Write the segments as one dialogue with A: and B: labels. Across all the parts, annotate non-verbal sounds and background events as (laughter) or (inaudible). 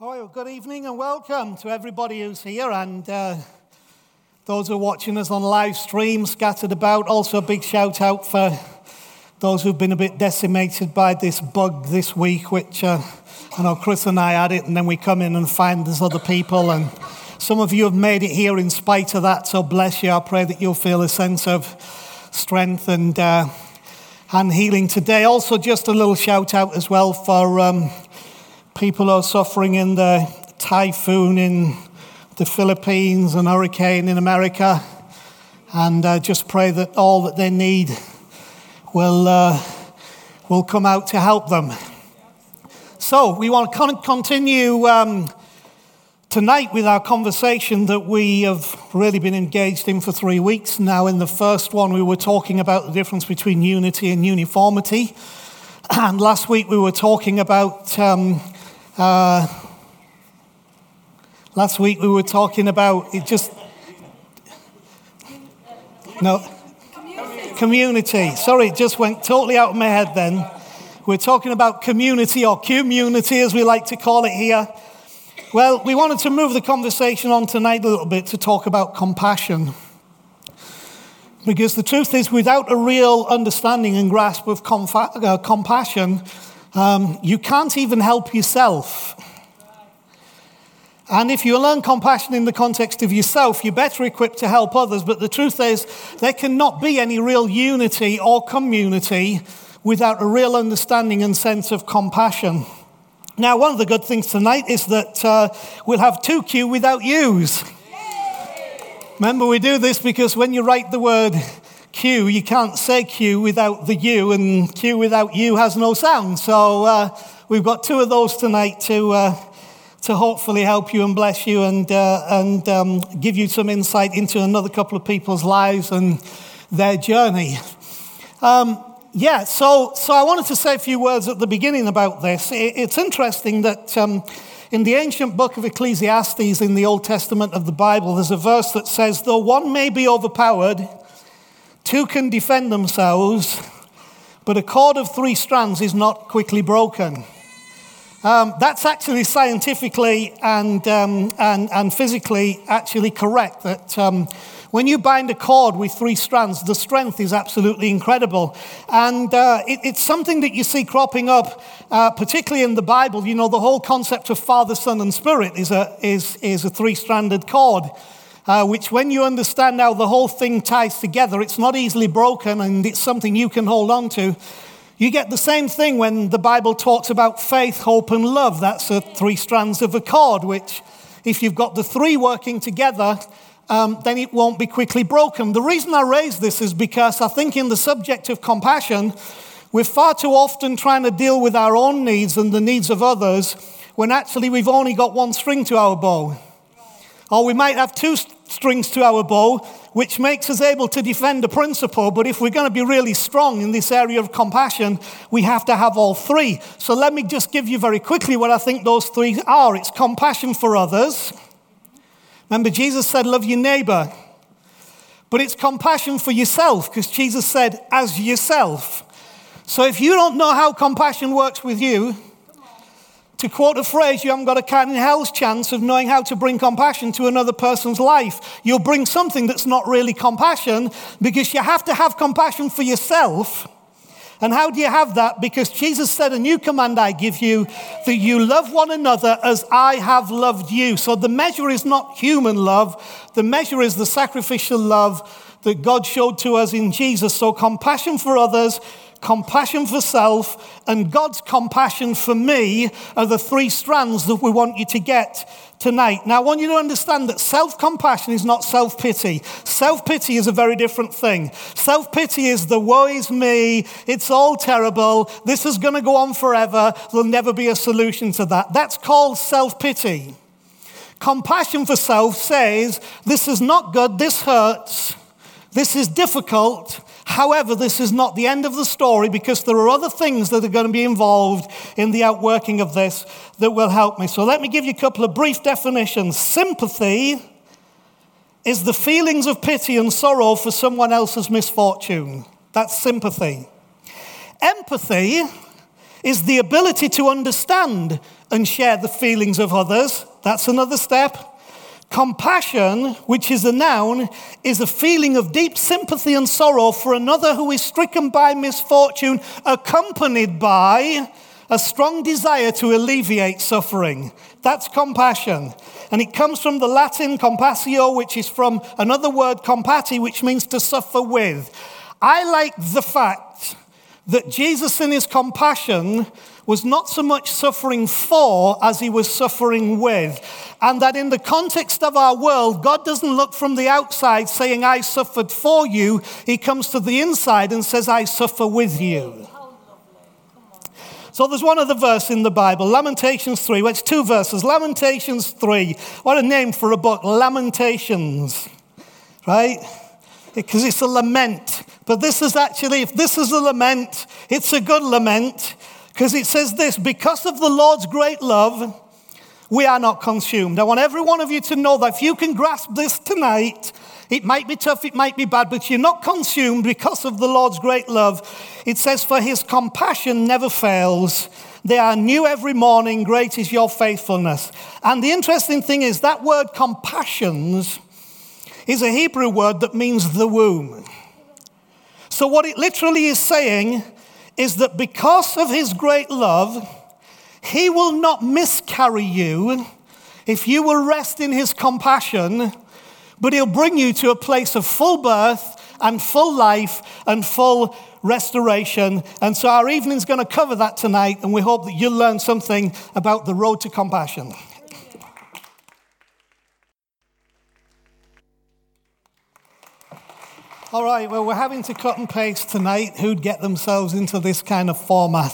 A: Hi, well, good evening and welcome to everybody who's here and uh, those who are watching us on live stream scattered about. Also, a big shout out for those who've been a bit decimated by this bug this week, which uh, I know Chris and I had it, and then we come in and find there's other people. And some of you have made it here in spite of that, so bless you. I pray that you'll feel a sense of strength and, uh, and healing today. Also, just a little shout out as well for. Um, People are suffering in the typhoon in the Philippines and hurricane in America. And uh, just pray that all that they need will, uh, will come out to help them. So, we want to continue um, tonight with our conversation that we have really been engaged in for three weeks now. In the first one, we were talking about the difference between unity and uniformity. (clears throat) And last week, we were talking about um, uh, last week we were talking about it just. No. Community. Sorry, it just went totally out of my head then. We're talking about community or community as we like to call it here. Well, we wanted to move the conversation on tonight a little bit to talk about compassion. Because the truth is, without a real understanding and grasp of uh, compassion, um, you can't even help yourself. And if you learn compassion in the context of yourself, you're better equipped to help others. But the truth is, there cannot be any real unity or community without a real understanding and sense of compassion. Now, one of the good things tonight is that uh, we'll have two Q without U's. Remember, we do this because when you write the word Q, you can't say Q without the U, and Q without U has no sound. So uh, we've got two of those tonight to, uh, to hopefully help you and bless you and, uh, and um, give you some insight into another couple of people's lives and their journey. Um, yeah, so, so I wanted to say a few words at the beginning about this. It, it's interesting that um, in the ancient book of Ecclesiastes in the Old Testament of the Bible, there's a verse that says, Though one may be overpowered, Two can defend themselves, but a cord of three strands is not quickly broken. Um, that's actually scientifically and, um, and, and physically actually correct. That um, when you bind a cord with three strands, the strength is absolutely incredible. And uh, it, it's something that you see cropping up, uh, particularly in the Bible. You know, the whole concept of Father, Son, and Spirit is a, is, is a three stranded cord uh, which, when you understand how the whole thing ties together, it's not easily broken and it's something you can hold on to. You get the same thing when the Bible talks about faith, hope, and love. That's the three strands of a cord, which, if you've got the three working together, um, then it won't be quickly broken. The reason I raise this is because I think in the subject of compassion, we're far too often trying to deal with our own needs and the needs of others when actually we've only got one string to our bow. Or we might have two strings to our bow, which makes us able to defend a principle. But if we're going to be really strong in this area of compassion, we have to have all three. So let me just give you very quickly what I think those three are it's compassion for others. Remember, Jesus said, Love your neighbor. But it's compassion for yourself, because Jesus said, As yourself. So if you don't know how compassion works with you, to quote a phrase, you haven't got a cat in hell's chance of knowing how to bring compassion to another person's life. You'll bring something that's not really compassion because you have to have compassion for yourself. And how do you have that? Because Jesus said, A new command I give you, that you love one another as I have loved you. So the measure is not human love, the measure is the sacrificial love that God showed to us in Jesus. So compassion for others compassion for self, and God's compassion for me are the three strands that we want you to get tonight. Now, I want you to understand that self compassion is not self pity. Self pity is a very different thing. Self pity is the woe is me, it's all terrible, this is going to go on forever, there'll never be a solution to that. That's called self pity. Compassion for self says, This is not good, this hurts, this is difficult, However, this is not the end of the story because there are other things that are going to be involved in the outworking of this that will help me. So let me give you a couple of brief definitions. Sympathy is the feelings of pity and sorrow for someone else's misfortune. That's sympathy. Empathy is the ability to understand and share the feelings of others. That's another step. Compassion, which is a noun, is a feeling of deep sympathy and sorrow for another who is stricken by misfortune, accompanied by a strong desire to alleviate suffering. That's compassion. And it comes from the Latin compassio, which is from another word, compati, which means to suffer with. I like the fact that Jesus, in his compassion, was not so much suffering for as he was suffering with. And that in the context of our world, God doesn't look from the outside saying, I suffered for you. He comes to the inside and says, I suffer with you. So there's one other verse in the Bible, Lamentations 3. Well, it's two verses. Lamentations 3. What a name for a book, Lamentations. Right? Because it's a lament. But this is actually, if this is a lament, it's a good lament because it says this because of the Lord's great love, we are not consumed. I want every one of you to know that if you can grasp this tonight, it might be tough, it might be bad, but you're not consumed because of the Lord's great love. It says, For his compassion never fails. They are new every morning. Great is your faithfulness. And the interesting thing is that word compassions is a Hebrew word that means the womb. So, what it literally is saying is that because of his great love, he will not miscarry you if you will rest in his compassion, but he'll bring you to a place of full birth and full life and full restoration. And so our evening's going to cover that tonight, and we hope that you'll learn something about the road to compassion. All right, well, we're having to cut and paste tonight who'd get themselves into this kind of format.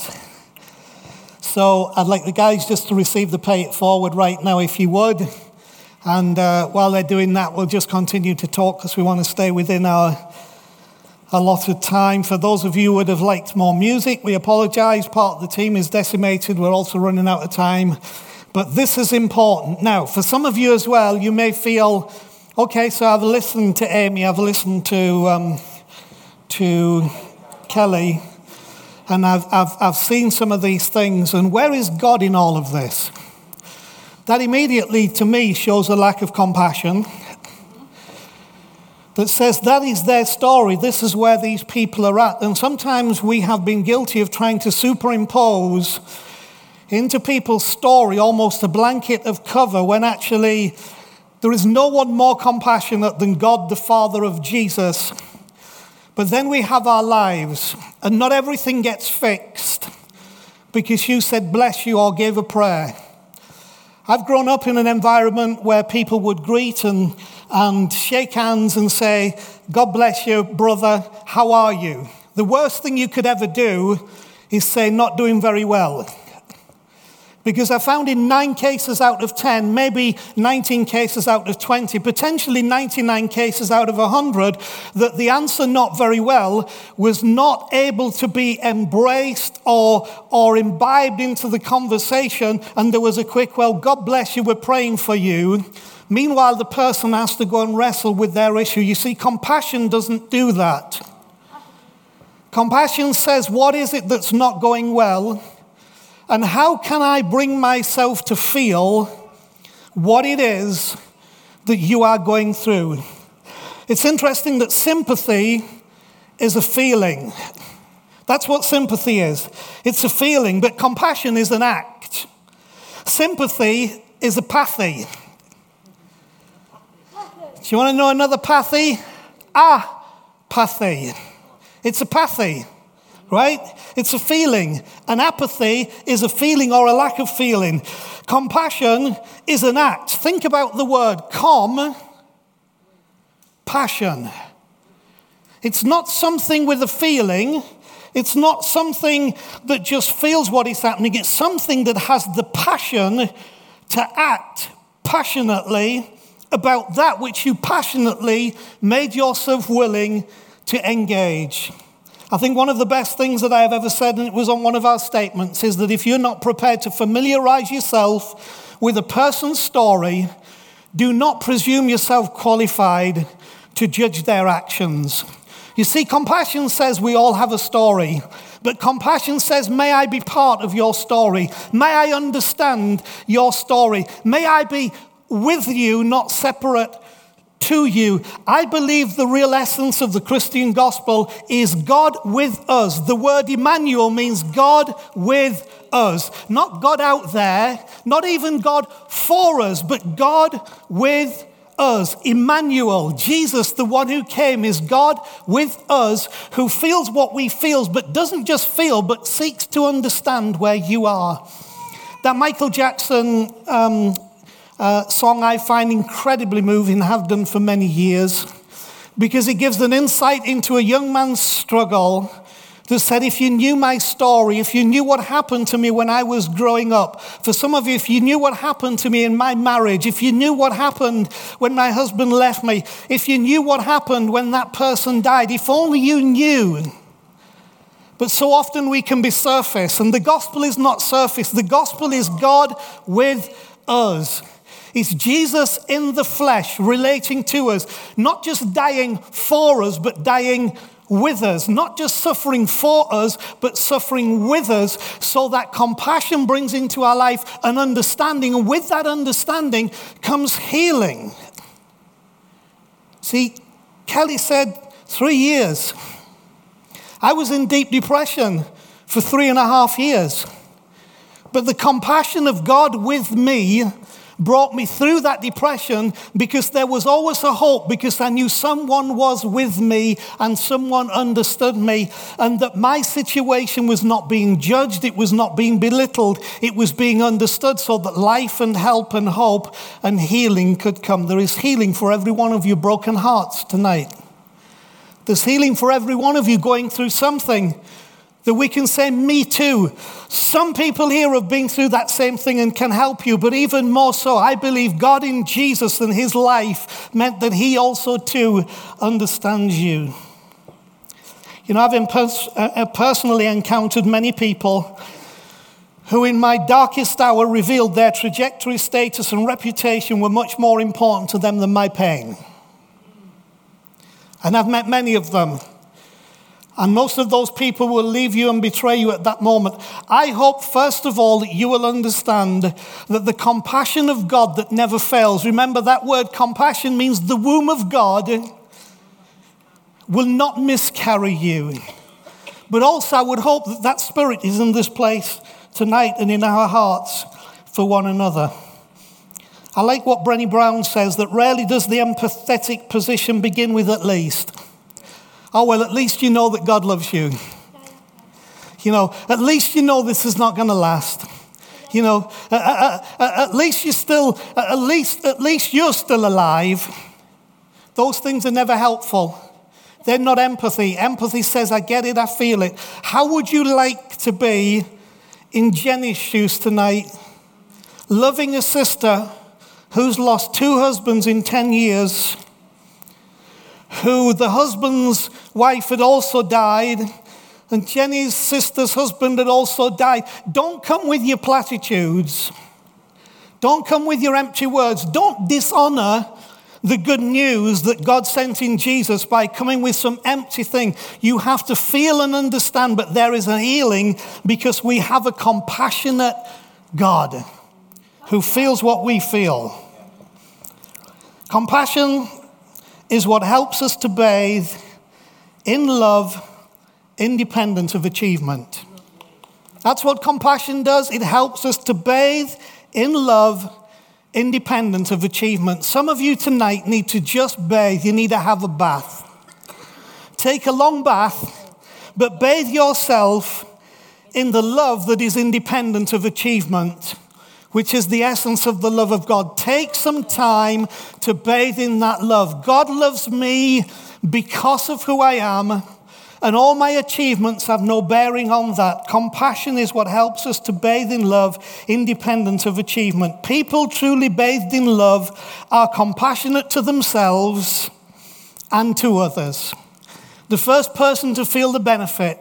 A: So I'd like the guys just to receive the pay it forward right now, if you would. And uh, while they're doing that, we'll just continue to talk because we want to stay within our allotted time. For those of you who would have liked more music, we apologize. Part of the team is decimated. We're also running out of time. But this is important. Now, for some of you as well, you may feel Okay, so I've listened to Amy, I've listened to, um, to Kelly, and I've, I've, I've seen some of these things. And where is God in all of this? That immediately, to me, shows a lack of compassion. That says that is their story, this is where these people are at. And sometimes we have been guilty of trying to superimpose into people's story almost a blanket of cover when actually there is no one more compassionate than God, the Father of Jesus. But then we have our lives, and not everything gets fixed because you said, bless you, or gave a prayer. I've grown up in an environment where people would greet and, and shake hands and say, God bless you, brother, how are you? The worst thing you could ever do is say, not doing very well. Because I found in nine cases out of 10, maybe 19 cases out of 20, potentially 99 cases out of 100, that the answer not very well was not able to be embraced or, or imbibed into the conversation. And there was a quick, well, God bless you, we're praying for you. Meanwhile, the person has to go and wrestle with their issue. You see, compassion doesn't do that. Compassion says, what is it that's not going well? And how can I bring myself to feel what it is that you are going through? It's interesting that sympathy is a feeling. That's what sympathy is. It's a feeling, but compassion is an act. Sympathy is a pathy. Do you want to know another pathy? Ah, Apathy. It's a pathy right? It's a feeling. An apathy is a feeling or a lack of feeling. Compassion is an act. Think about the word com, passion. It's not something with a feeling. It's not something that just feels what is happening. It's something that has the passion to act passionately about that which you passionately made yourself willing to engage. I think one of the best things that I have ever said, and it was on one of our statements, is that if you're not prepared to familiarize yourself with a person's story, do not presume yourself qualified to judge their actions. You see, compassion says we all have a story, But compassion says, May I be part of your story. May I understand your story. May I be with you, not separate to you. I believe the real essence of the Christian gospel is God with us. The word Emmanuel means God with us. Not God out there, not even God for us, but God with us. Emmanuel, Jesus, the one who came, is God with us who feels what we feel, but doesn't just feel, but seeks to understand where you are. That Michael Jackson um, uh, song I find incredibly moving, have done for many years, because it gives an insight into a young man's struggle that said, if you knew my story, if you knew what happened to me when I was growing up, for some of you, if you knew what happened to me in my marriage, if you knew what happened when my husband left me, if you knew what happened when that person died, if only you knew. But so often we can be surface, and the gospel is not surface. The gospel is God with us. It's Jesus in the flesh relating to us, not just dying for us, but dying with us, not just suffering for us, but suffering with us, so that compassion brings into our life an understanding, and with that understanding comes healing. See, Kelly said three years. I was in deep depression for three and a half years. But the compassion of God with me brought me through that depression because there was always a hope because I knew someone was with me and someone understood me and that my situation was not being judged, it was not being belittled, it was being understood so that life and help and hope and healing could come. There is healing for every one of your broken hearts tonight. There's healing for every one of you going through something that we can say, Me too. Some people here have been through that same thing and can help you, but even more so, I believe God in Jesus and his life meant that he also too understands you. You know, I've pers- uh, uh, personally encountered many people who, in my darkest hour, revealed their trajectory, status, and reputation were much more important to them than my pain. And I've met many of them and most of those people will leave you and betray you at that moment. I hope, first of all, that you will understand that the compassion of God that never fails, remember that word compassion means the womb of God, will not miscarry you. But also, I would hope that that spirit is in this place tonight and in our hearts for one another. I like what Brené Brown says that rarely does the empathetic position begin with at least. Oh, well, at least you know that God loves you. You know, at least you know this is not going to last. You know, at least you're still, at least, at least you're still alive. Those things are never helpful. They're not empathy. Empathy says, I get it, I feel it. How would you like to be in Jenny's shoes tonight, loving a sister who's lost two husbands in 10 years? Who the husband's wife had also died, and Jenny's sister's husband had also died. Don't come with your platitudes. Don't come with your empty words. Don't dishonor the good news that God sent in Jesus by coming with some empty thing. You have to feel and understand, but there is a healing because we have a compassionate God who feels what we feel. Compassion is what helps us to bathe in love, independent of achievement. That's what compassion does. It helps us to bathe in love, independent of achievement. Some of you tonight need to just bathe, you need to have a bath. Take a long bath, but bathe yourself in the love that is independent of achievement which is the essence of the love of God. Take some time to bathe in that love. God loves me because of who I am, and all my achievements have no bearing on that. Compassion is what helps us to bathe in love, independent of achievement. People truly bathed in love are compassionate to themselves and to others. The first person to feel the benefit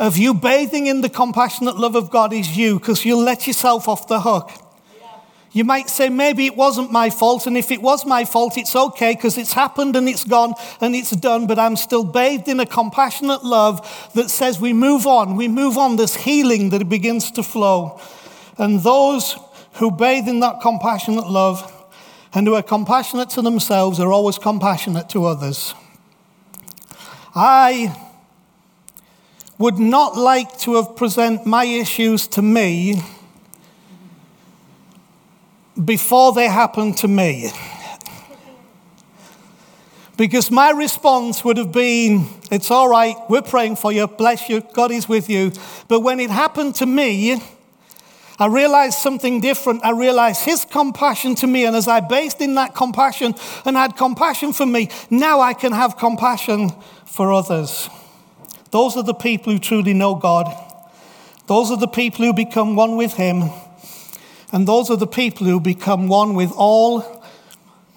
A: of you bathing in the compassionate love of God is you because you'll let yourself off the hook. You might say, maybe it wasn't my fault, and if it was my fault, it's okay because it's happened and it's gone and it's done, but I'm still bathed in a compassionate love that says we move on, we move on, there's healing that begins to flow. And those who bathe in that compassionate love and who are compassionate to themselves are always compassionate to others. I would not like to have present my issues to me before they happened to me. Because my response would have been, It's all right, we're praying for you, bless you, God is with you. But when it happened to me, I realized something different. I realized his compassion to me. And as I based in that compassion and had compassion for me, now I can have compassion for others. Those are the people who truly know God. Those are the people who become one with him. And those are the people who become one with all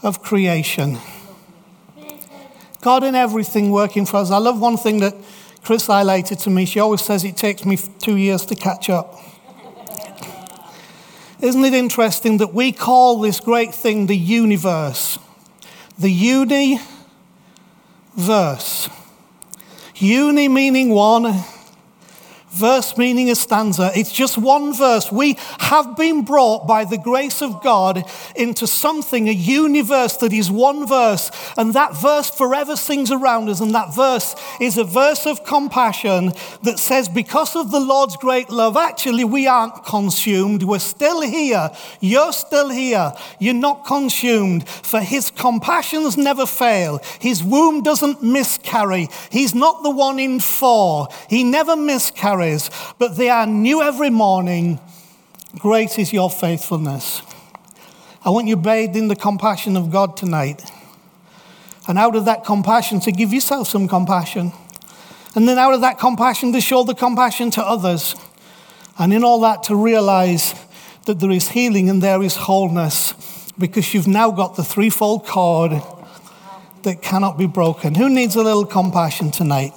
A: of creation. God in everything working for us. I love one thing that Chris highlighted to me. She always says it takes me two years to catch up. Isn't it interesting that we call this great thing the universe? The universe. Uni meaning one, verse meaning a stanza. It's just one verse. We have been brought by the grace of God into something, a universe that is one verse. And that verse forever sings around us. And that verse is a verse of compassion that says, because of the Lord's great love, actually, we aren't consumed. We're still here. You're still here. You're not consumed. For his compassions never fail. His womb doesn't miscarry. He's not the one in four. He never miscarries but they are new every morning. Great is your faithfulness. I want you bathed in the compassion of God tonight. And out of that compassion, to give yourself some compassion. And then out of that compassion, to show the compassion to others. And in all that, to realize that there is healing and there is wholeness because you've now got the threefold cord that cannot be broken. Who needs a little compassion tonight?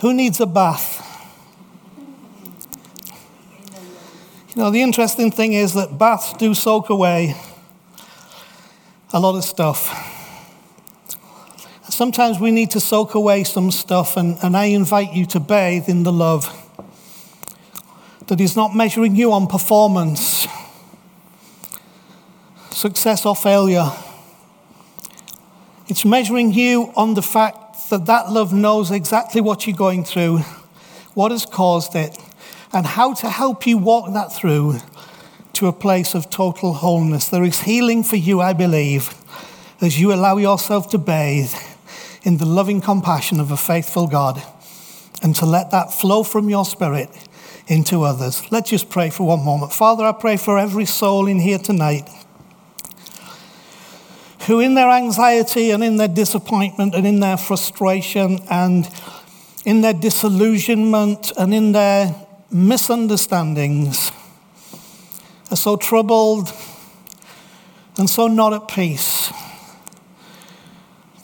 A: Who needs a bath? You know, the interesting thing is that baths do soak away a lot of stuff. Sometimes we need to soak away some stuff, and, and I invite you to bathe in the love that is not measuring you on performance, success, or failure. It's measuring you on the fact that that love knows exactly what you're going through, what has caused it, and how to help you walk that through to a place of total wholeness. There is healing for you, I believe, as you allow yourself to bathe in the loving compassion of a faithful God and to let that flow from your spirit into others. Let's just pray for one moment. Father, I pray for every soul in here tonight who, in their anxiety and in their disappointment and in their frustration and in their disillusionment and in their misunderstandings, are so troubled and so not at peace,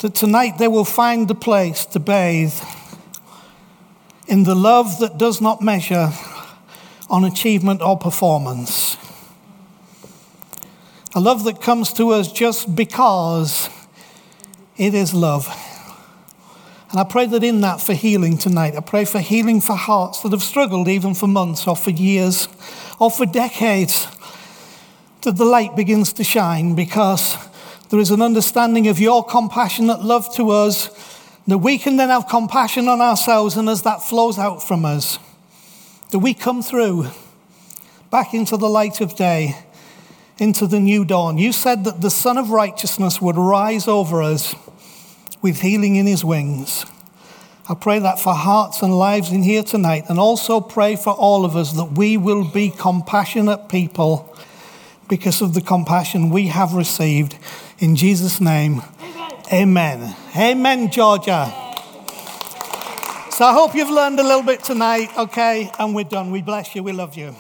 A: that tonight they will find the place to bathe in the love that does not measure on achievement or performance a love that comes to us just because it is love. And I pray that in that for healing tonight. I pray for healing for hearts that have struggled even for months or for years or for decades. That the light begins to shine because there is an understanding of your compassionate love to us, that we can then have compassion on ourselves, and as that flows out from us, that we come through back into the light of day into the new dawn. You said that the Sun of Righteousness would rise over us with healing in his wings. I pray that for hearts and lives in here tonight, and also pray for all of us that we will be compassionate people because of the compassion we have received. In Jesus' name, amen. Amen, amen Georgia. So I hope you've learned a little bit tonight, okay? And we're done. We bless you. We love you.